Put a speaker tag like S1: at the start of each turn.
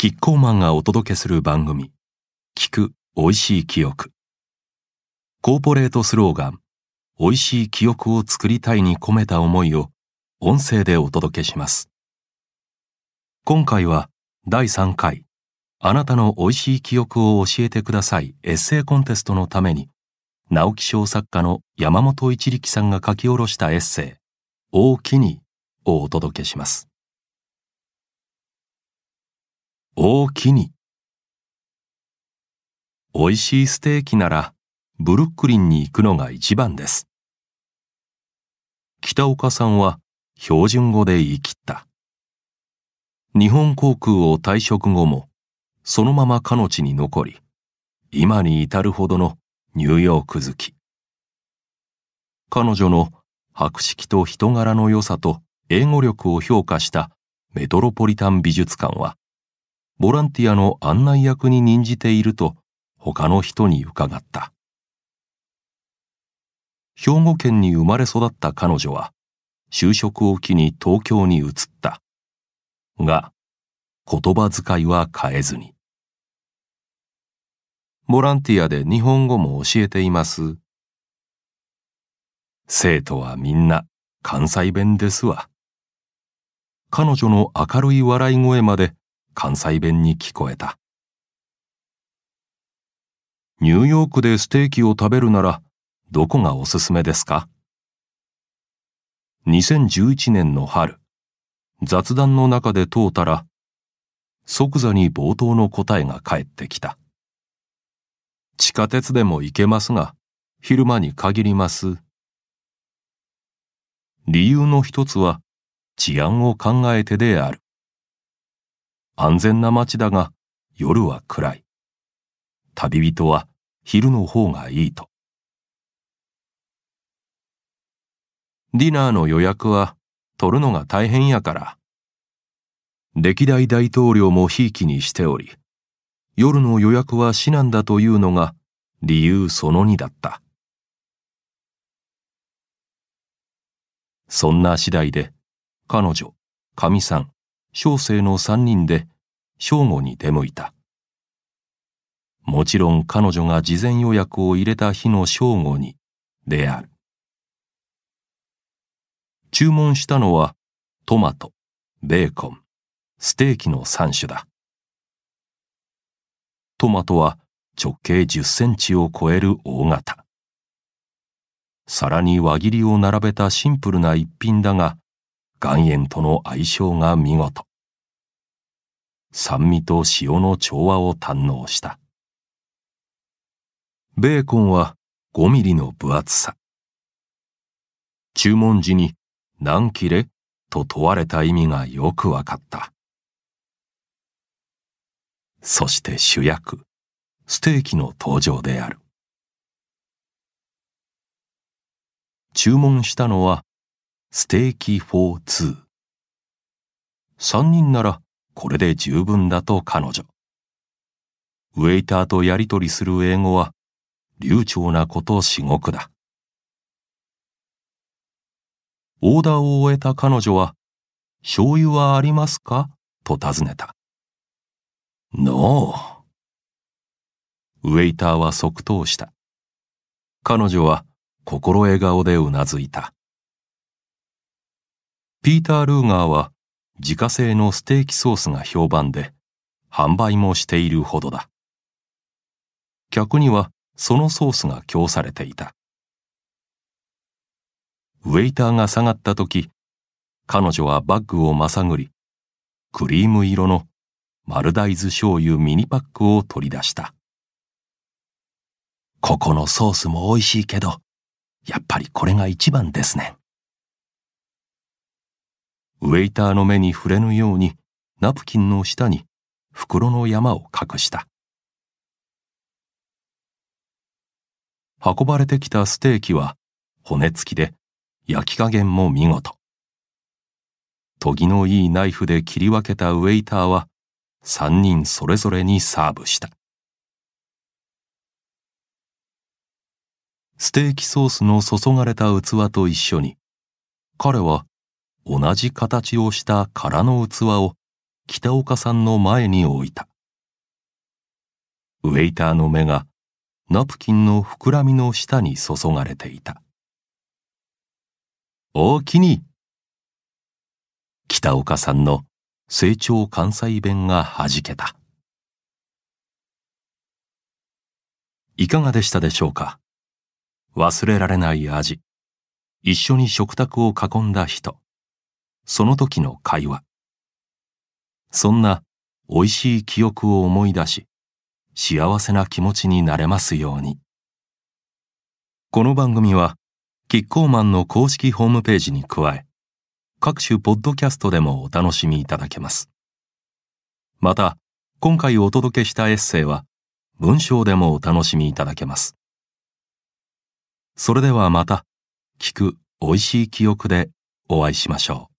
S1: キッコーマンがお届けする番組、聞く美味しい記憶。コーポレートスローガン、美味しい記憶を作りたいに込めた思いを音声でお届けします。今回は第3回、あなたの美味しい記憶を教えてくださいエッセイコンテストのために、直木賞作家の山本一力さんが書き下ろしたエッセイ、大きにをお届けします。大きに。美味しいステーキなら、ブルックリンに行くのが一番です。北岡さんは標準語で言い切った。日本航空を退職後も、そのまま彼の地に残り、今に至るほどのニューヨーク好き。彼女の博識と人柄の良さと英語力を評価したメトロポリタン美術館は、ボランティアの案内役に任じていると他の人に伺った。兵庫県に生まれ育った彼女は就職を機に東京に移った。が、言葉遣いは変えずに。ボランティアで日本語も教えています。生徒はみんな関西弁ですわ。彼女の明るい笑い声まで関西弁に聞こえた。ニューヨークでステーキを食べるならどこがおすすめですか ?2011 年の春、雑談の中で問うたら、即座に冒頭の答えが返ってきた。地下鉄でも行けますが、昼間に限ります。理由の一つは治安を考えてである。安全な街だが夜は暗い。旅人は昼の方がいいと。ディナーの予約は取るのが大変やから。歴代大統領もひいきにしており、夜の予約は至難だというのが理由その2だった。そんな次第で、彼女、かみさん、小生の三人で正午に出向いた。もちろん彼女が事前予約を入れた日の正午にである。注文したのはトマト、ベーコン、ステーキの3種だ。トマトは直径10センチを超える大型。皿に輪切りを並べたシンプルな一品だが、岩塩との相性が見事。酸味と塩の調和を堪能した。ベーコンは5ミリの分厚さ。注文時に何切れと問われた意味がよくわかった。そして主役、ステーキの登場である。注文したのは、ステーキフォーツー。三人ならこれで十分だと彼女。ウェイターとやりとりする英語は流暢なこと至極だ。オーダーを終えた彼女は、醤油はありますか？と尋ねた。ノー。ウェイターは即答した。彼女は心笑顔でうなずいた。ピーター・ルーガーは自家製のステーキソースが評判で、販売もしているほどだ。客にはそのソースが供されていた。ウェイターが下がった時、彼女はバッグをまさぐり、クリーム色の丸大豆醤油ミニパックを取り出した。ここのソースも美味しいけど、やっぱりこれが一番ですね。ウェイターの目に触れぬようにナプキンの下に袋の山を隠した。運ばれてきたステーキは骨付きで焼き加減も見事。研ぎのいいナイフで切り分けたウェイターは三人それぞれにサーブした。ステーキソースの注がれた器と一緒に彼は同じ形をした空の器を北岡さんの前に置いた。ウェイターの目がナプキンの膨らみの下に注がれていた。おおきに北岡さんの成長関西弁がはじけた。いかがでしたでしょうか？忘れられない味。一緒に食卓を囲んだ人。その時の会話。そんな美味しい記憶を思い出し、幸せな気持ちになれますように。この番組は、キッコーマンの公式ホームページに加え、各種ポッドキャストでもお楽しみいただけます。また、今回お届けしたエッセイは、文章でもお楽しみいただけます。それではまた、聞く美味しい記憶でお会いしましょう。